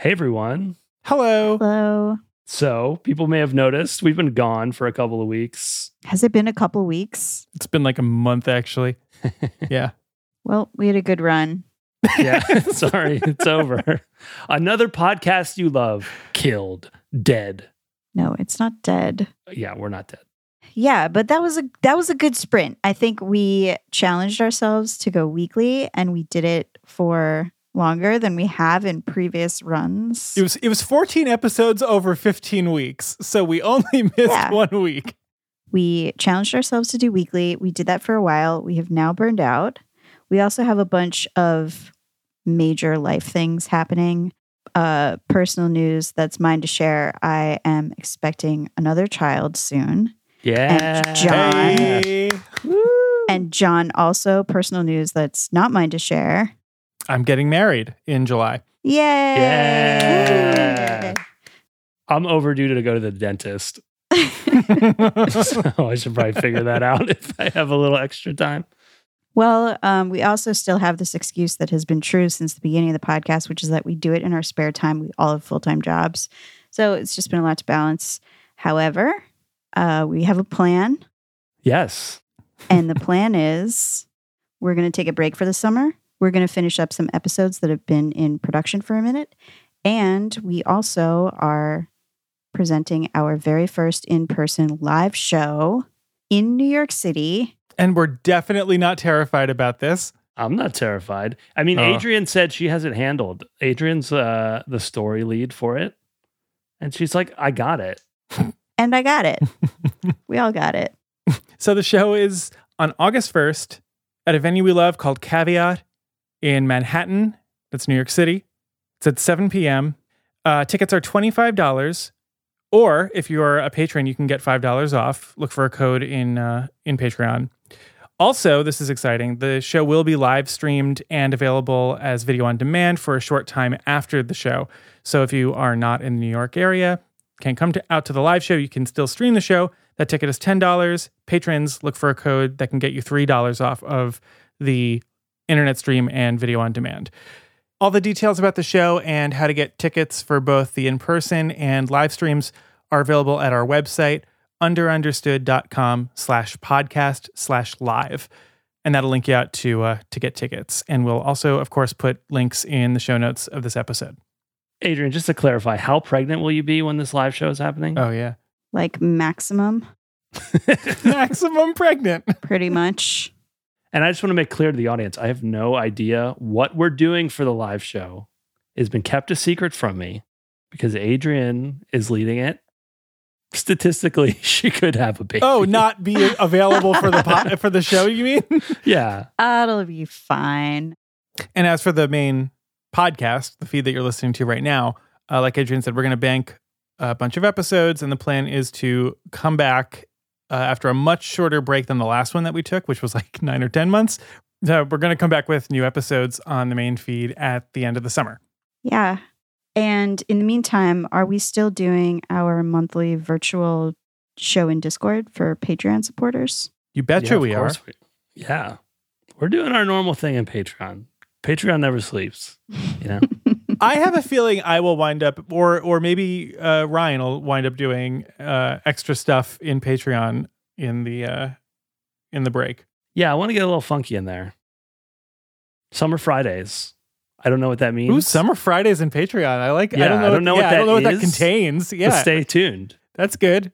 Hey everyone. Hello. Hello. So, people may have noticed we've been gone for a couple of weeks. Has it been a couple weeks? It's been like a month actually. Yeah. Well, we had a good run. Yeah, sorry, it's over. Another podcast you love killed, dead. No, it's not dead. Yeah, we're not dead. Yeah, but that was a that was a good sprint. I think we challenged ourselves to go weekly and we did it for longer than we have in previous runs. It was it was 14 episodes over 15 weeks. So we only missed Yeah. one week. We challenged ourselves to do weekly. We did that for a while. We have now burned out. We also have a bunch of major life things happening. Uh, personal news that's mine to share. I am expecting another child soon. Yeah. And John. Hey. And John, also personal news that's not mine to share. I'm getting married in July. Yay! Yeah. I'm overdue to go to the dentist. so I should probably figure that out if I have a little extra time. Well, um, we also still have this excuse that has been true since the beginning of the podcast, which is that we do it in our spare time. We all have full time jobs. So it's just been a lot to balance. However, uh, we have a plan, Yes. and the plan is we're going to take a break for the summer. We're going to finish up some episodes that have been in production for a minute. And we also are presenting our very first in person live show in New York City. And we're definitely not terrified about this. I'm not terrified. I mean, Oh. Adrian said she has it handled. Adrian's uh, the story lead for it. And she's like, I got it. And I got it. we all got it. So the show is on August 1st at a venue we love called Caveat in Manhattan. That's New York City. It's at 7 p.m. Uh, tickets are $25. Or if you're a patron, you can get $5 off. Look for a code in uh, in Patreon. Also, this is exciting. The show will be live streamed and available as video on demand for a short time after the show. So if you are not in the New York area, can't come to, out to the live show, you can still stream the show. That ticket is $10. Patrons look for a code that can get you $3 off of the internet stream and video on demand. All the details about the show and how to get tickets for both the in person and live streams are available at our website, underunderstood.com slash podcast slash live. And that'll link you out to uh, to get tickets. And we'll also, of course, put links in the show notes of this episode. Adrian, just to clarify, how pregnant will you be when this live show is happening? Oh, yeah. Like maximum, Maximum pregnant. pretty much. And I just want to make clear to the audience, I have no idea what we're doing for the live show. It's been kept a secret from me because Adrian is leading it. Statistically, she could have a baby. Oh, not be available for the po- for the show, you mean? yeah. That'll be fine. And as for the main podcast, the feed that you're listening to right now, uh, like Adrian said, we're going to bank a bunch of episodes, and the plan is to come back uh, after a much shorter break than the last one that we took, which was like nine or 10 months. So we're going to come back with new episodes on the main feed at the end of the summer. Yeah. And in the meantime, are we still doing our monthly virtual show in Discord for Patreon supporters? You betcha Yeah, we are. we- yeah. We're doing our normal thing in Patreon. Patreon never sleeps. You know? I have a feeling I will wind up, or or maybe uh, Ryan will wind up doing uh, extra stuff in Patreon in the uh, in the break. yeah, I want to get a little funky in there. Summer Fridays. I don't know what that means. Ooh, summer Fridays in Patreon. I like. I Yeah, don't know. I don't know what yeah, I don't that know what that contains. But Yeah, stay tuned. that's good.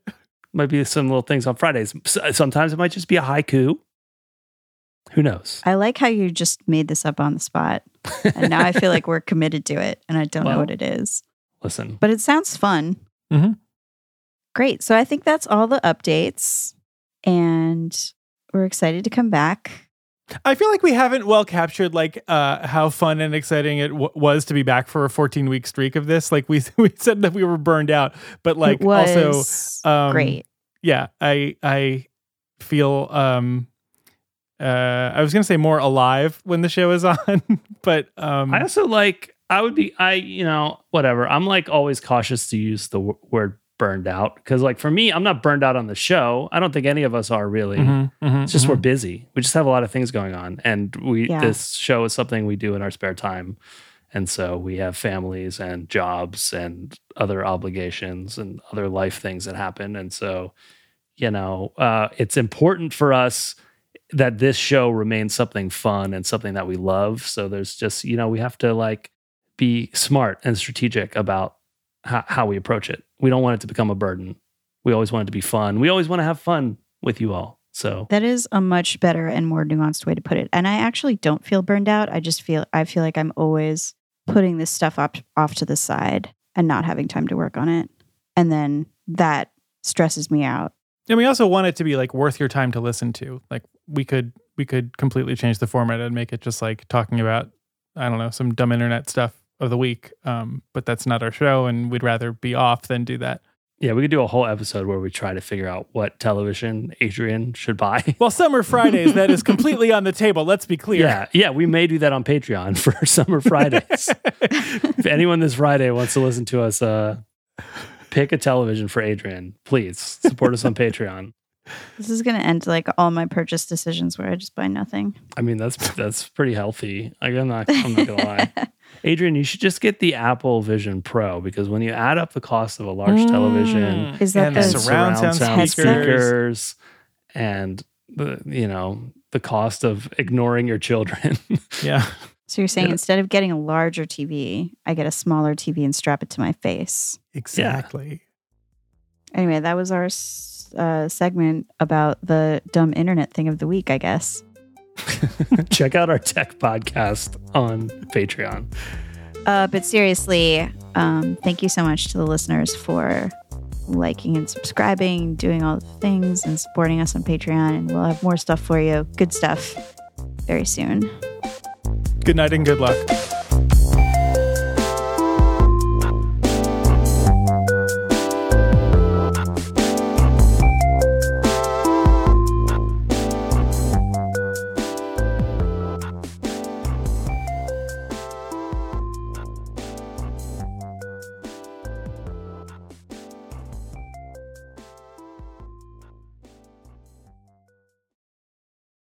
Might be some little things on Fridays. S- Sometimes it might just be a haiku. Who knows? I like how you just made this up on the spot. And now I feel like we're committed to it and I don't know what it is. Listen, But it sounds fun. Mhm. Great. So I think that's all the updates. And we're excited to come back. I feel like we haven't well captured like uh, how fun and exciting it w- was to be back for a 14 week streak of this. Like we we said that we were burned out, but like it was also um, great. yeah, I I feel um uh I was gonna say more alive when the show is on, but um I also like, I would be, I, you know, whatever. I'm like always cautious to use the w- word burned out because, like, for me, I'm not burned out on the show. I don't think any of us are really. mhm, mhm, It's just mhm. we're busy. We just have a lot of things going on, and we Yeah. this show is something we do in our spare time, And so we have families and jobs and other obligations and other life things that happen. And so, you know, uh, it's important for us that this show remains something fun and something that we love. So there's just, you know, we have to like be smart and strategic about how, how we approach it. We don't want it to become a burden. We always want it to be fun. We always want to have fun with you all. So That is a much better and more nuanced way to put it. And I actually don't feel burned out. I just feel I feel like I'm always putting this stuff up off to the side and not having time to work on it. And then that stresses me out. And we also want it to be like worth your time to listen to. Like we could we could completely change the format and make it just like talking about I don't know some dumb internet stuff of the week. Um, but that's not our show, and we'd rather be off than do that. yeah, we could do a whole episode where we try to figure out what television Adrian should buy. Well, summer Fridays that is completely on the table. Let's be clear. Yeah, yeah, we may do that on Patreon for Summer Fridays. if anyone this Friday wants to listen to us uh, pick a television for Adrian, please support us on Patreon. This is going to end like all my purchase decisions where I just buy nothing. I mean, that's that's pretty healthy. Like, I'm not, I'm not gonna lie. Adrian, you should just get the Apple Vision Pro because when you add up the cost of a large television, mm. Is that and the the surround, sound, headset? speakers. and the you know the cost of ignoring your children. Yeah. So you're saying Yeah. instead of getting a larger TV, I get a smaller TV and strap it to my face. Exactly. Anyway, that was our uh, segment about the dumb internet thing of the week, I guess. Check out our tech podcast on Patreon. Uh, but seriously, um, thank you so much to the listeners for liking and subscribing, doing all the things, and supporting us on Patreon. And we'll have more stuff for you. Good stuff very soon. Good night and good luck.